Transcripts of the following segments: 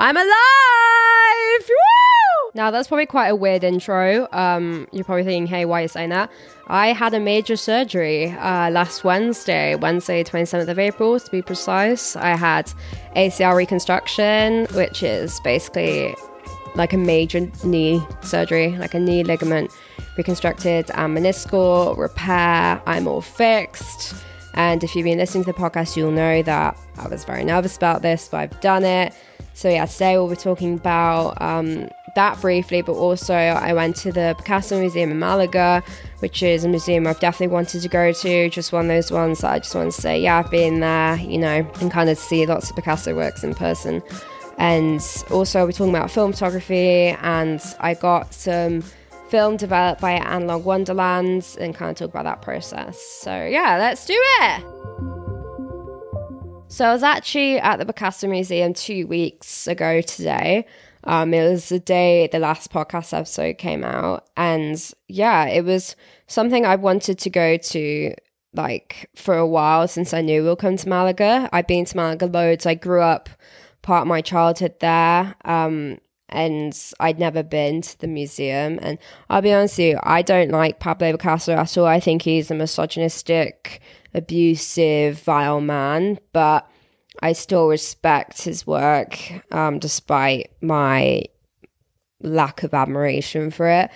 I'm alive! Woo! Now that's probably quite a weird intro. Um, you're probably thinking, "Hey, why are you saying that?" I had a major surgery uh, last Wednesday, Wednesday, 27th of April, to be precise. I had ACL reconstruction, which is basically like a major knee surgery, like a knee ligament reconstructed and meniscal repair. I'm all fixed. And if you've been listening to the podcast, you'll know that I was very nervous about this, but I've done it. So, yeah, today we'll be talking about um, that briefly, but also I went to the Picasso Museum in Malaga, which is a museum I've definitely wanted to go to. Just one of those ones that I just want to say, yeah, I've been there, you know, and kind of see lots of Picasso works in person. And also, we're talking about film photography, and I got some film developed by Analogue Wonderlands and kind of talk about that process. So, yeah, let's do it. So, I was actually at the Picasso Museum two weeks ago today. Um, it was the day the last podcast episode came out. And yeah, it was something I wanted to go to like for a while since I knew we'll come to Malaga. I've been to Malaga loads. I grew up part of my childhood there. Um, and I'd never been to the museum. And I'll be honest with you, I don't like Pablo Picasso at all. I think he's a misogynistic, abusive, vile man, but I still respect his work, um, despite my lack of admiration for it.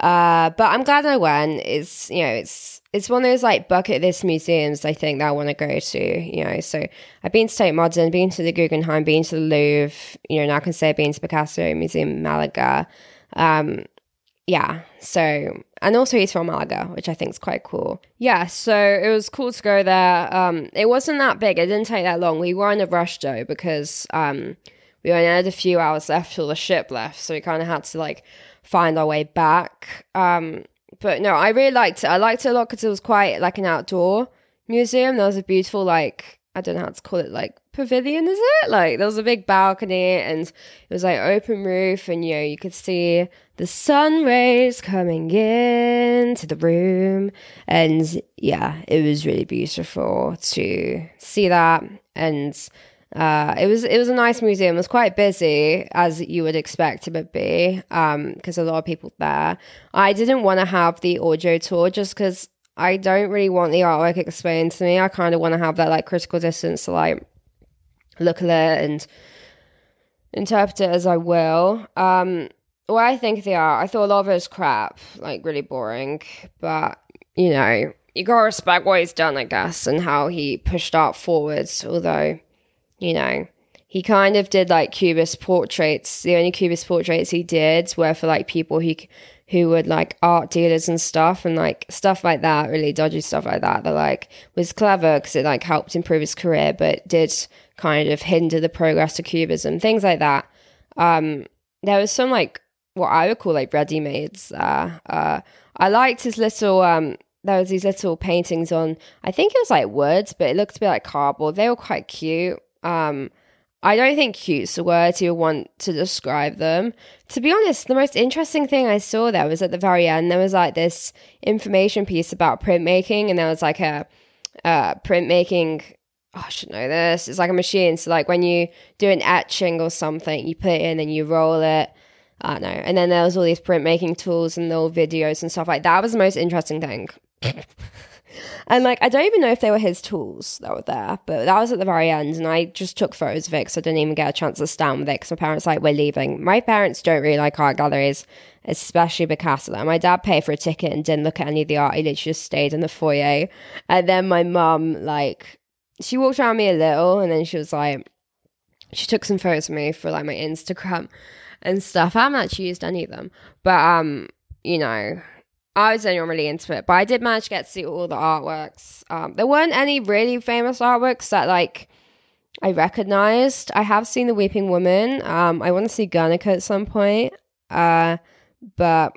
Uh, but I'm glad I went. It's you know, it's it's one of those like bucket list museums I think that I want to go to. You know, so I've been to Tate Modern, been to the Guggenheim, been to the Louvre. You know, now I can say I've been to Picasso Museum Malaga. Um, yeah. So and also he's from Malaga, which I think is quite cool. Yeah. So it was cool to go there. Um, it wasn't that big. It didn't take that long. We were in a rush though because um, we only had a few hours left till the ship left, so we kind of had to like find our way back. Um, but no, I really liked it. I liked it a lot because it was quite like an outdoor museum. There was a beautiful, like, I don't know how to call it, like pavilion, is it? Like, there was a big balcony and it was like open roof, and you know, you could see the sun rays coming into the room. And yeah, it was really beautiful to see that. And uh, it was it was a nice museum. It was quite busy as you would expect it would be, because um, a lot of people there. I didn't want to have the audio tour just because I don't really want the artwork explained to me. I kind of want to have that like critical distance to like look at it and interpret it as I will. Um, what I think they are, I thought a lot of it was crap, like really boring. But you know, you gotta respect what he's done, I guess, and how he pushed art forwards. Although you know, he kind of did like cubist portraits. The only cubist portraits he did were for like people who who would like art dealers and stuff and like stuff like that, really dodgy stuff like that. That like was clever because it like helped improve his career, but did kind of hinder the progress of cubism, things like that. Um, there was some like what I would call like ready mades. Uh, uh, I liked his little um, there was these little paintings on i think it was like woods but it looked a bit like cardboard they were quite cute um, I don't think cute's a word you want to describe them. To be honest, the most interesting thing I saw there was at the very end. There was like this information piece about printmaking, and there was like a uh, printmaking. Oh, I should know this. It's like a machine. So, like when you do an etching or something, you put it in and you roll it. I don't know. And then there was all these printmaking tools and little videos and stuff like that. was the most interesting thing. And like, I don't even know if they were his tools that were there, but that was at the very end. And I just took photos of it because I didn't even get a chance to stand with it because my parents like, we're leaving. My parents don't really like art galleries, especially Picasso. Like, my dad paid for a ticket and didn't look at any of the art. He literally just stayed in the foyer. And then my mum, like, she walked around me a little and then she was like, she took some photos of me for like my Instagram and stuff. I haven't actually used any of them, but um, you know, I was only really into it, but I did manage to get to see all the artworks. Um, there weren't any really famous artworks that like I recognized. I have seen the Weeping Woman. Um, I want to see Guernica at some point. Uh, but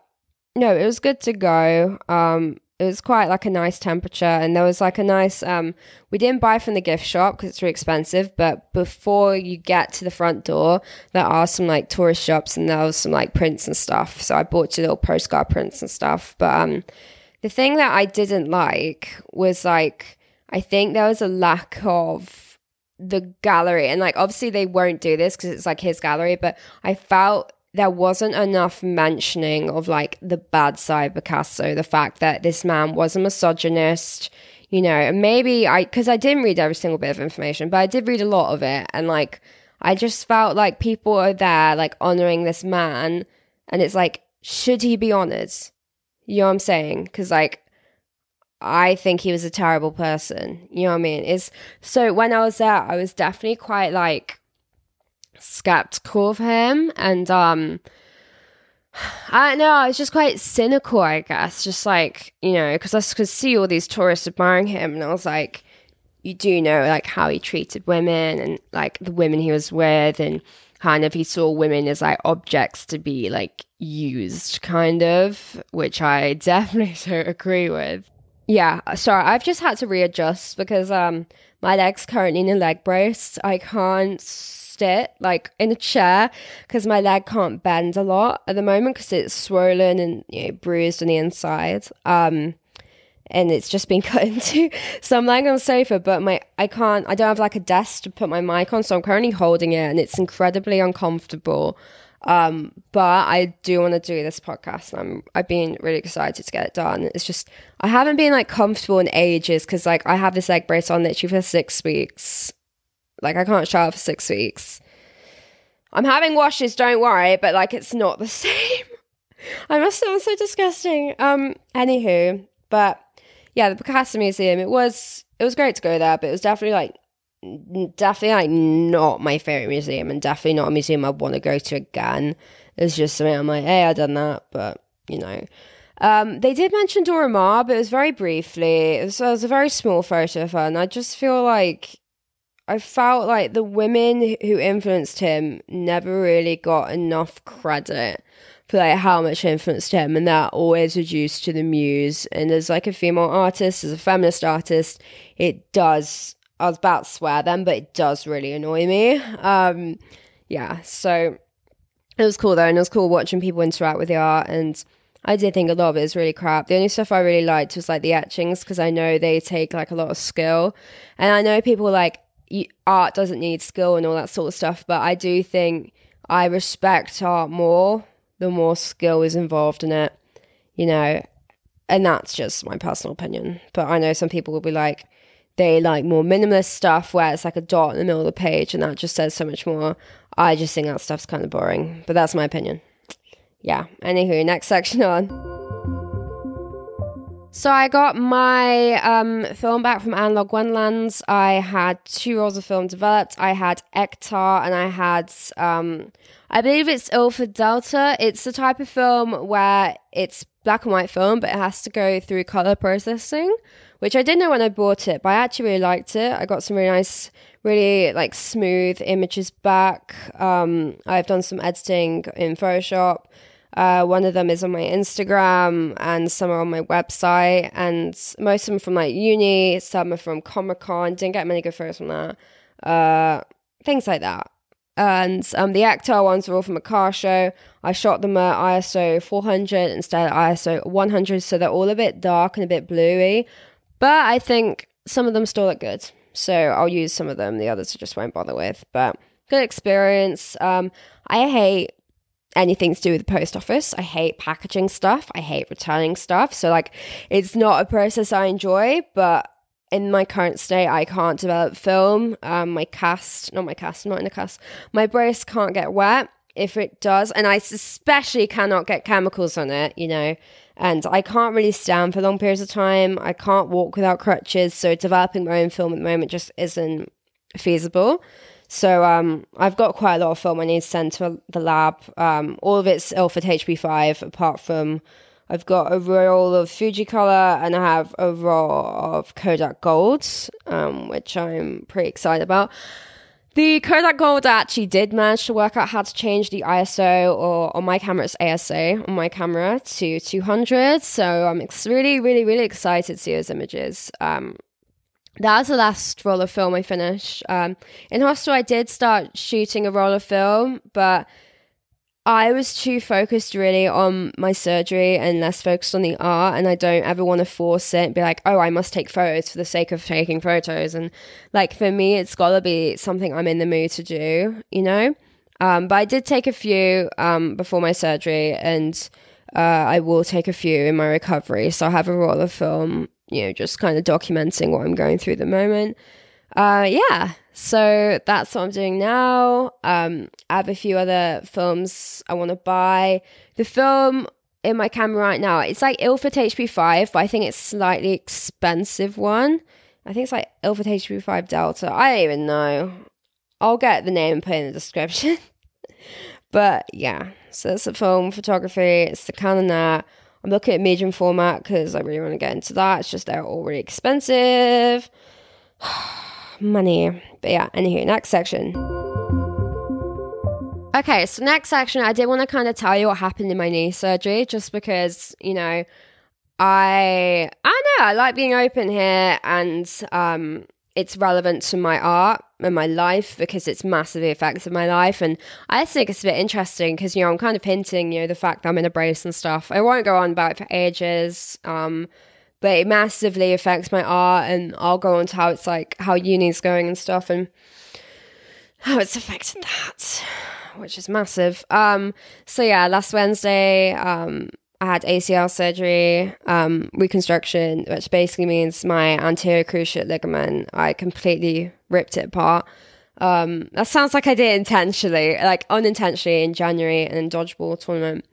no, it was good to go. Um, it was quite like a nice temperature and there was like a nice um we didn't buy from the gift shop because it's really expensive but before you get to the front door there are some like tourist shops and there was some like prints and stuff. So i bought two little postcard prints and stuff but um the thing that i didn't like was like i think there was a lack of the gallery and like obviously they won't do this because it's like his gallery but i felt there wasn't enough mentioning of like the bad side picasso the fact that this man was a misogynist you know maybe i because i didn't read every single bit of information but i did read a lot of it and like i just felt like people are there like honoring this man and it's like should he be honored you know what i'm saying because like I think he was a terrible person. You know what I mean? Is so when I was there, I was definitely quite like skeptical of him, and um, I don't know. I was just quite cynical, I guess. Just like you know, because I could see all these tourists admiring him, and I was like, you do know like how he treated women and like the women he was with, and kind of he saw women as like objects to be like used, kind of, which I definitely don't agree with. Yeah, sorry, I've just had to readjust because um my leg's currently in a leg brace. I can't sit like in a chair because my leg can't bend a lot at the moment because it's swollen and you know, bruised on the inside. Um, and it's just been cut into. So I'm lying on the sofa, but my I can't. I don't have like a desk to put my mic on, so I'm currently holding it, and it's incredibly uncomfortable. Um, but I do want to do this podcast. I'm I've been really excited to get it done. It's just I haven't been like comfortable in ages because like I have this leg brace on literally for six weeks. Like I can't shower for six weeks. I'm having washes, don't worry, but like it's not the same. I must sound so disgusting. Um, anywho, but yeah, the Picasso Museum. It was it was great to go there, but it was definitely like definitely like not my favorite museum and definitely not a museum I'd want to go to again. It's just something I'm like, hey, I done that, but you know. Um, they did mention Dora Maar, but it was very briefly. It was, it was a very small photo of her, and I just feel like I felt like the women who influenced him never really got enough credit for like how much influenced him, and that always reduced to the muse. And as like a female artist, as a feminist artist, it does I was about to swear then, but it does really annoy me. Um, yeah, so it was cool though, and it was cool watching people interact with the art. And I did think a lot of it is really crap. The only stuff I really liked was like the etchings because I know they take like a lot of skill, and I know people like art doesn't need skill and all that sort of stuff. But I do think I respect art more the more skill is involved in it, you know. And that's just my personal opinion. But I know some people will be like, they like more minimalist stuff where it's like a dot in the middle of the page and that just says so much more. I just think that stuff's kind of boring, but that's my opinion. Yeah. Anywho, next section on. So I got my um, film back from Analogue Wonderlands. I had two rolls of film developed. I had Ektar and I had, um, I believe it's Ilford Delta. It's the type of film where it's black and white film, but it has to go through color processing, which I didn't know when I bought it, but I actually really liked it. I got some really nice, really like smooth images back. Um, I've done some editing in Photoshop. Uh, one of them is on my Instagram, and some are on my website, and most of them from like uni, some are from Comic Con. Didn't get many good photos from that. Uh, things like that. And um, the Ektar ones are all from a car show. I shot them at ISO 400 instead of ISO 100, so they're all a bit dark and a bit bluey. But I think some of them still look good. So I'll use some of them. The others I just won't bother with. But good experience. Um, I hate anything to do with the post office. I hate packaging stuff. I hate returning stuff. So like it's not a process I enjoy, but in my current state, I can't develop film. Um, my cast, not my cast, not in a cast. My brace can't get wet. If it does, and I especially cannot get chemicals on it, you know, and I can't really stand for long periods of time. I can't walk without crutches, so developing my own film at the moment just isn't feasible. So um, I've got quite a lot of film I need to send to the lab. Um, all of it's Ilford HP5, apart from I've got a roll of Fujicolor and I have a roll of Kodak Gold, um, which I'm pretty excited about. The Kodak Gold actually did manage to work out how to change the ISO, or on my camera it's ASA on my camera to 200. So I'm really, really, really excited to see those images. Um, that was the last roll of film I finished. Um, in hostel, I did start shooting a roll of film, but I was too focused really on my surgery and less focused on the art. And I don't ever want to force it and be like, oh, I must take photos for the sake of taking photos. And like for me, it's got to be something I'm in the mood to do, you know? Um, but I did take a few um, before my surgery and uh, I will take a few in my recovery. So I have a roll of film, you know, just kind of documenting what I'm going through at the moment. Uh, yeah, so that's what I'm doing now. Um, I have a few other films I want to buy. The film in my camera right now, it's like Ilford HP5, but I think it's slightly expensive one. I think it's like Ilford HP5 Delta. I don't even know. I'll get the name and put in the description. but yeah, so it's a film photography. It's the Canon that I'm looking at medium format because I really want to get into that. It's just they're all really expensive. Money. But yeah, anywho, next section. Okay, so next section, I did want to kind of tell you what happened in my knee surgery, just because you know, I I know I like being open here, and um, it's relevant to my art and my life because it's massively affected my life. And I think it's a bit interesting because, you know, I'm kind of hinting, you know, the fact that I'm in a brace and stuff. I won't go on about it for ages. Um, but it massively affects my art and I'll go on to how it's like how uni's going and stuff and how it's affected that, which is massive. Um, so yeah, last Wednesday, um, I had ACL surgery, um, reconstruction, which basically means my anterior cruciate ligament, I completely ripped it apart. Um, that sounds like I did intentionally, like unintentionally in January in a dodgeball tournament.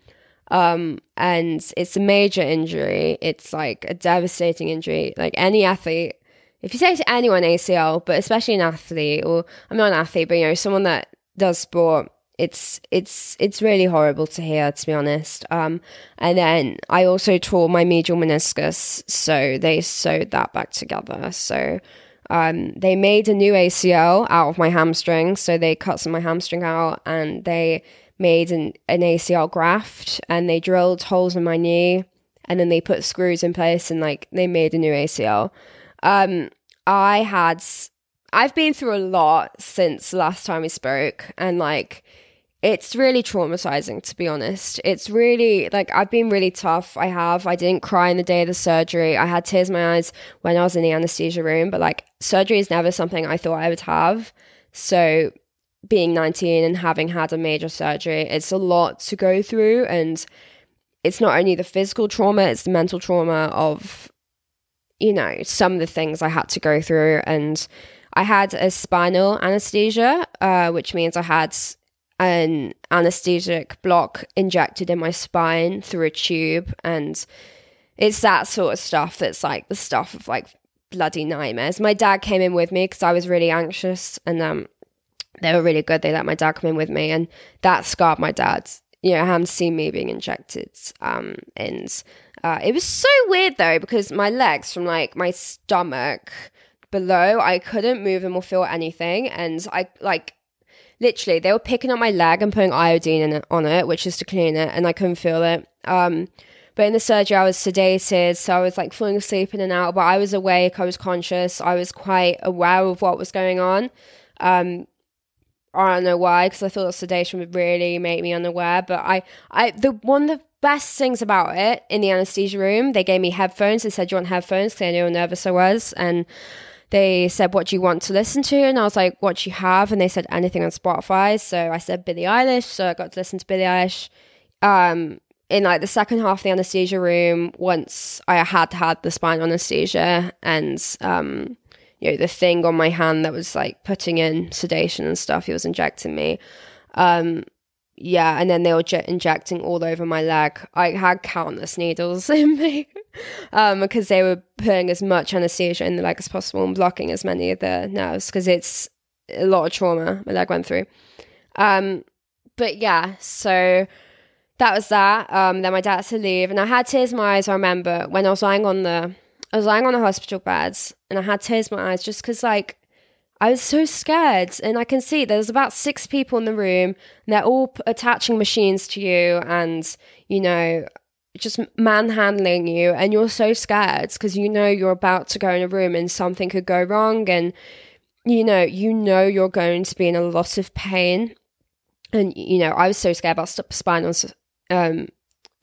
Um, and it's a major injury. It's like a devastating injury. Like any athlete, if you say to anyone ACL, but especially an athlete, or I'm not an athlete, but you know, someone that does sport, it's it's it's really horrible to hear, to be honest. Um, and then I also tore my medial meniscus, so they sewed that back together. So um, they made a new ACL out of my hamstring, so they cut some of my hamstring out, and they made an, an ACL graft and they drilled holes in my knee and then they put screws in place and like they made a new ACL. Um, I had, I've been through a lot since last time we spoke and like, it's really traumatizing to be honest. It's really like I've been really tough. I have. I didn't cry in the day of the surgery. I had tears in my eyes when I was in the anesthesia room, but like surgery is never something I thought I would have. So being 19 and having had a major surgery, it's a lot to go through. And it's not only the physical trauma, it's the mental trauma of, you know, some of the things I had to go through. And I had a spinal anesthesia, uh, which means I had an anesthetic block injected in my spine through a tube. And it's that sort of stuff that's like the stuff of like bloody nightmares. My dad came in with me because I was really anxious and um they were really good. They let my dad come in with me, and that scarred my dad. You know, having seen me being injected. Um, and uh, it was so weird though because my legs from like my stomach below, I couldn't move them or feel anything, and I like literally they were picking up my leg and putting iodine it, on it, which is to clean it, and I couldn't feel it. Um, but in the surgery, I was sedated, so I was like falling asleep in and out. But I was awake, I was conscious, I was quite aware of what was going on. Um, I don't know why, because I thought sedation would really make me unaware. But I, I, the one of the best things about it in the anesthesia room, they gave me headphones. They said, you want headphones?" Because they knew how nervous I was, and they said, "What do you want to listen to?" And I was like, "What do you have?" And they said, "Anything on Spotify." So I said Billie Eilish. So I got to listen to Billie Eilish. Um, in like the second half of the anesthesia room, once I had had the spinal anesthesia, and um, you know the thing on my hand that was like putting in sedation and stuff. He was injecting me. Um, yeah, and then they were j- injecting all over my leg. I had countless needles in me um, because they were putting as much anesthesia in the leg as possible and blocking as many of the nerves because it's a lot of trauma my leg went through. Um, but yeah, so that was that. Um, then my dad had to leave, and I had tears in my eyes. I remember when I was lying on the I was lying on the hospital beds, and I had tears in my eyes just because, like, I was so scared. And I can see there's about six people in the room. And they're all p- attaching machines to you and, you know, just manhandling you. And you're so scared because you know you're about to go in a room and something could go wrong. And, you know, you know you're going to be in a lot of pain. and you know, I was so scared about spinal um,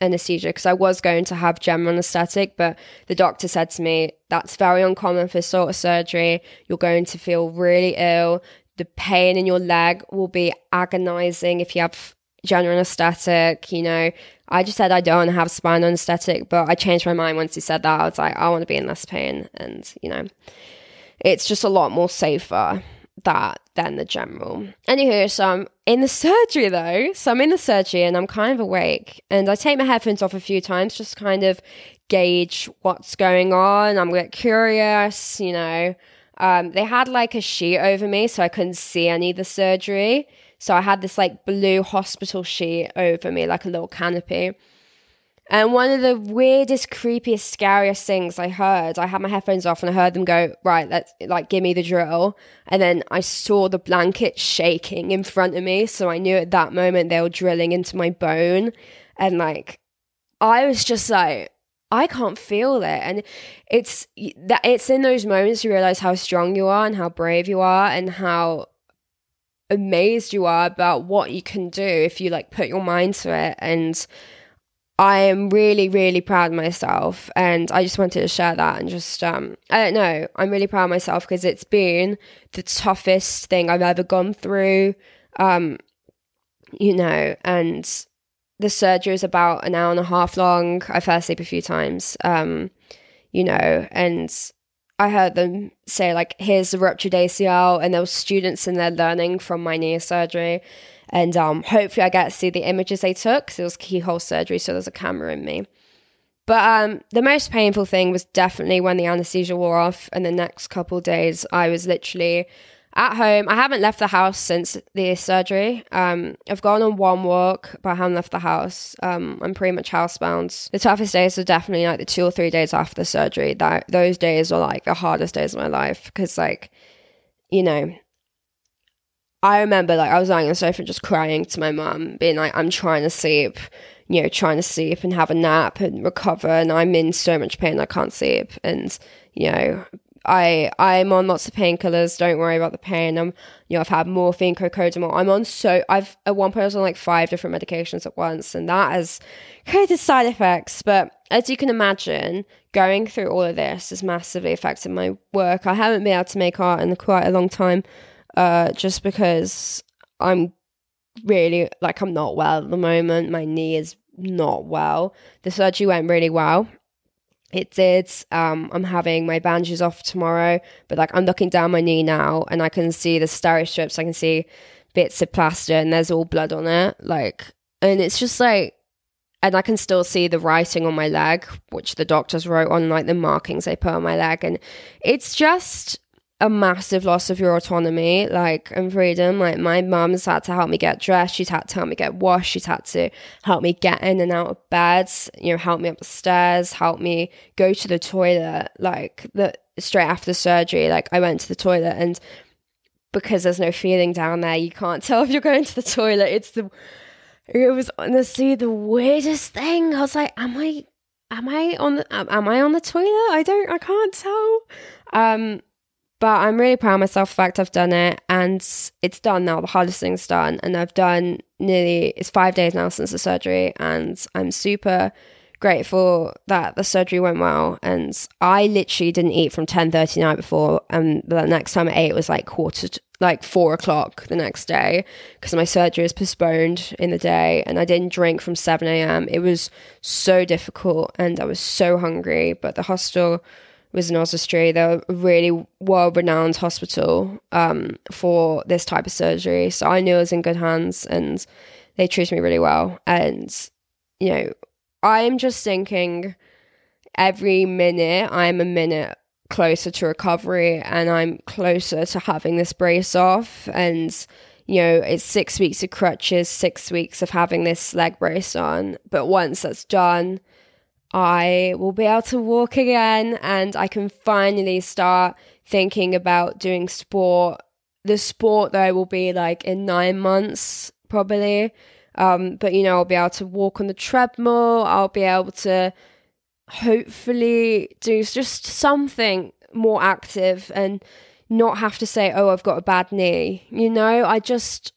anesthesia because I was going to have general anesthetic, but the doctor said to me, that's very uncommon for sort of surgery. You're going to feel really ill. The pain in your leg will be agonizing if you have general anesthetic. You know, I just said I don't want to have spinal anesthetic, but I changed my mind once he said that. I was like, I want to be in less pain. And, you know, it's just a lot more safer that than the general. Anywho, so I'm in the surgery though. So I'm in the surgery and I'm kind of awake. And I take my headphones off a few times, just kind of gauge what's going on. I'm a bit curious, you know. Um, they had like a sheet over me so I couldn't see any of the surgery. So I had this like blue hospital sheet over me, like a little canopy. And one of the weirdest, creepiest, scariest things I heard, I had my headphones off and I heard them go, right, let's like give me the drill. And then I saw the blanket shaking in front of me. So I knew at that moment they were drilling into my bone. And like, I was just like, I can't feel it. And it's that it's in those moments you realize how strong you are and how brave you are and how amazed you are about what you can do if you like put your mind to it. And I am really, really proud of myself. And I just wanted to share that and just, um, I don't know, I'm really proud of myself because it's been the toughest thing I've ever gone through. Um, you know, and the surgery is about an hour and a half long. I fell asleep a few times, um, you know, and I heard them say, like, here's the ruptured ACL, and there were students in there learning from my knee surgery. And um, hopefully, I get to see the images they took because it was keyhole surgery, so there's a camera in me. But um, the most painful thing was definitely when the anesthesia wore off, and the next couple days, I was literally at home. I haven't left the house since the surgery. Um, I've gone on one walk, but I haven't left the house. Um, I'm pretty much housebound. The toughest days are definitely like the two or three days after the surgery. That those days are like the hardest days of my life because, like, you know, I remember like I was lying on the sofa just crying to my mum, being like, I'm trying to sleep, you know, trying to sleep and have a nap and recover and I'm in so much pain I can't sleep. And, you know, I I'm on lots of painkillers, don't worry about the pain. I'm you know, I've had morphine, co-codamol. I'm on so I've at one point I was on like five different medications at once and that has created side effects. But as you can imagine, going through all of this has massively affected my work. I haven't been able to make art in quite a long time uh, just because I'm really like I'm not well at the moment. My knee is not well. The surgery went really well. It did. Um, I'm having my bandages off tomorrow, but like I'm looking down my knee now and I can see the steri strips. I can see bits of plaster and there's all blood on it. Like, and it's just like, and I can still see the writing on my leg, which the doctors wrote on like the markings they put on my leg. And it's just, a massive loss of your autonomy, like and freedom. Like my mum's had to help me get dressed, she's had to help me get washed, she's had to help me get in and out of bed, you know, help me up the stairs, help me go to the toilet. Like the straight after surgery, like I went to the toilet and because there's no feeling down there, you can't tell if you're going to the toilet. It's the it was honestly the weirdest thing. I was like, am I am I on the am I on the toilet? I don't I can't tell. Um but I'm really proud of myself the fact I've done it and it's done now. The hardest thing's done. And I've done nearly, it's five days now since the surgery. And I'm super grateful that the surgery went well. And I literally didn't eat from 10.30 night before. And the next time I ate was like quarter, to, like four o'clock the next day because my surgery was postponed in the day. And I didn't drink from 7 a.m. It was so difficult and I was so hungry. But the hospital was in Oswestry. They're a really world renowned hospital um, for this type of surgery. So I knew I was in good hands and they treated me really well. And, you know, I'm just thinking every minute I'm a minute closer to recovery and I'm closer to having this brace off. And, you know, it's six weeks of crutches, six weeks of having this leg brace on. But once that's done, I will be able to walk again and I can finally start thinking about doing sport. The sport though will be like in nine months probably. Um, but you know, I'll be able to walk on the treadmill. I'll be able to hopefully do just something more active and not have to say, oh, I've got a bad knee. You know, I just,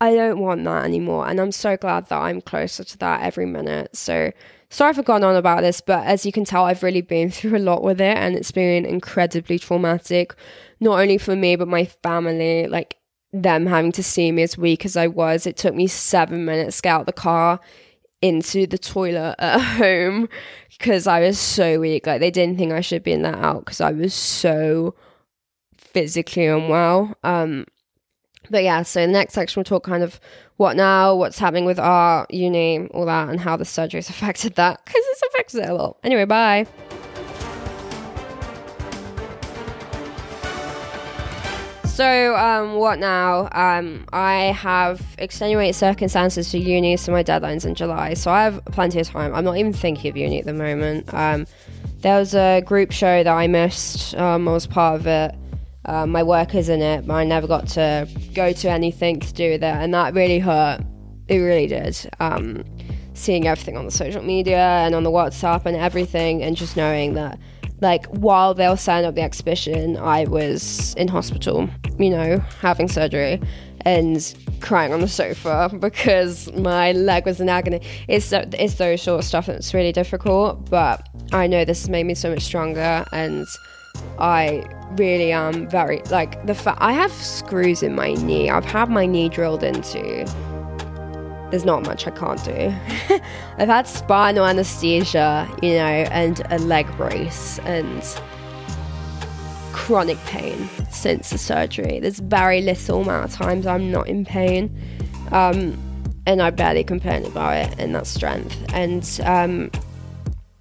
I don't want that anymore. And I'm so glad that I'm closer to that every minute. So sorry for going on about this, but as you can tell, I've really been through a lot with it and it's been incredibly traumatic, not only for me, but my family. Like them having to see me as weak as I was. It took me seven minutes to get out the car into the toilet at home because I was so weak. Like they didn't think I should be in that out because I was so physically unwell. Um, but yeah, so the next section we'll talk kind of what now, what's happening with our uni, all that, and how the surgery's affected that because it's affected it a lot. Anyway, bye. So, um, what now? Um, I have extenuating circumstances for uni, so my deadline's in July. So I have plenty of time. I'm not even thinking of uni at the moment. Um, there was a group show that I missed. Um, I was part of it. Uh, my work is in it, but I never got to go to anything to do with it, and that really hurt. It really did. Um, seeing everything on the social media and on the WhatsApp and everything, and just knowing that like while they were setting up the exhibition, I was in hospital, you know, having surgery and crying on the sofa because my leg was in agony. It's it's those sort of stuff that's really difficult, but I know this has made me so much stronger, and I really am very like the fact I have screws in my knee. I've had my knee drilled into there's not much I can't do. I've had spinal anesthesia, you know, and a leg brace and chronic pain since the surgery. There's very little amount of times I'm not in pain. Um, and I barely complain about it, and that's strength. And, um,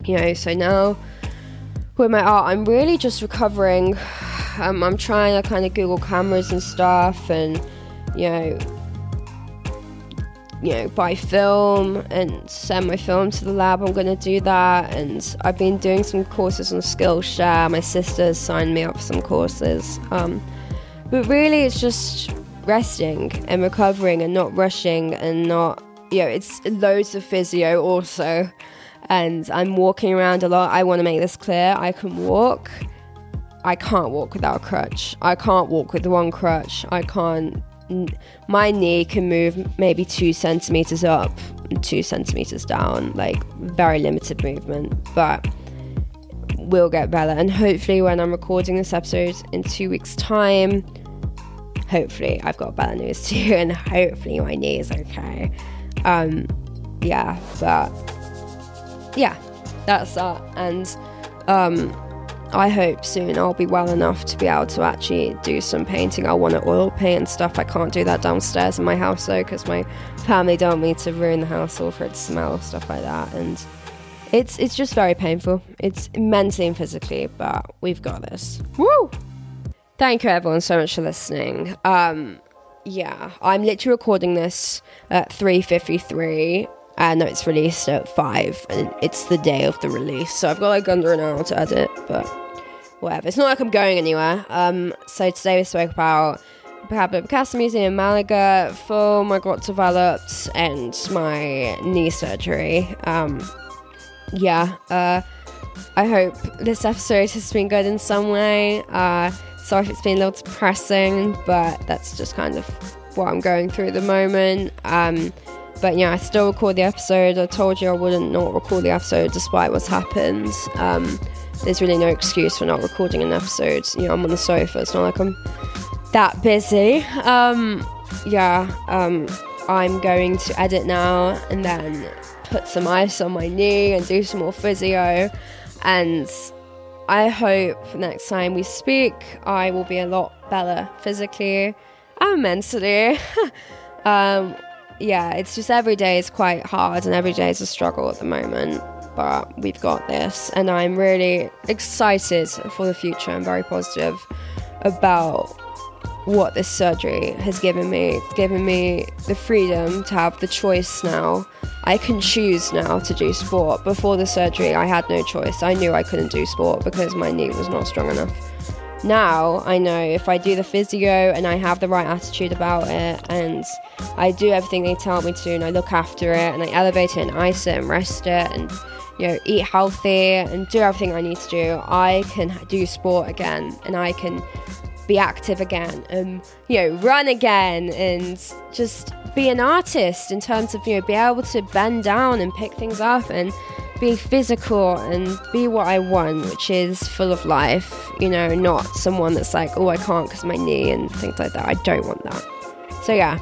you know, so now with my art, I'm really just recovering. Um, I'm trying to kind of Google cameras and stuff, and, you know, you know, buy film and send my film to the lab. I'm going to do that. And I've been doing some courses on Skillshare. My sister signed me up for some courses. Um, but really, it's just resting and recovering and not rushing and not, you know, it's loads of physio also. And I'm walking around a lot. I want to make this clear. I can walk. I can't walk without a crutch. I can't walk with one crutch. I can't my knee can move maybe two centimeters up, two centimeters down, like very limited movement, but we'll get better. And hopefully, when I'm recording this episode in two weeks' time, hopefully I've got better news too, and hopefully my knee is okay. Um, yeah, but yeah, that's that. And um, I hope soon I'll be well enough to be able to actually do some painting. I want to oil paint and stuff. I can't do that downstairs in my house though because my family don't want me to ruin the house or for it to smell stuff like that. And it's it's just very painful. It's mentally and physically, but we've got this. Woo! Thank you everyone so much for listening. Um, yeah, I'm literally recording this at 3:53 and it's released at 5 and it's the day of the release so i've got like under an hour to edit but whatever it's not like i'm going anywhere um so today we spoke about Pablo Picasso Museum in Malaga, film I got developed, and my knee surgery. Um, yeah, uh, I hope this episode has been good in some way. Uh, sorry if it's been a little depressing, but that's just kind of what I'm going through at the moment. Um, but yeah, I still record the episode. I told you I wouldn't not record the episode despite what's happened. Um, there's really no excuse for not recording an episode. You know, I'm on the sofa. It's not like I'm that busy. Um, yeah, um, I'm going to edit now and then put some ice on my knee and do some more physio. And I hope next time we speak, I will be a lot better physically and mentally. um, yeah, it's just every day is quite hard and every day is a struggle at the moment. But we've got this, and I'm really excited for the future. I'm very positive about what this surgery has given me. It's given me the freedom to have the choice now. I can choose now to do sport. Before the surgery, I had no choice. I knew I couldn't do sport because my knee was not strong enough now I know if I do the physio and I have the right attitude about it and I do everything they tell me to and I look after it and I elevate it and ice it and rest it and you know eat healthy and do everything I need to do, I can do sport again and I can be active again and you know run again and just be an artist in terms of you know be able to bend down and pick things up and be physical and be what I want, which is full of life, you know, not someone that's like, oh, I can't because my knee and things like that. I don't want that. So, yeah.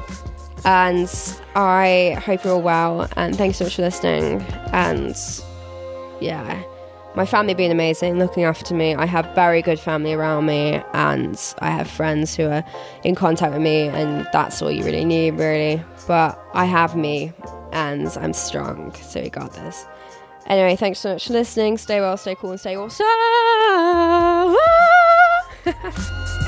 And I hope you're all well. And thanks so much for listening. And yeah, my family being amazing, looking after me. I have very good family around me, and I have friends who are in contact with me, and that's all you really need, really. But I have me, and I'm strong, so we got this. Anyway, thanks so much for listening. Stay well, stay cool, and stay awesome.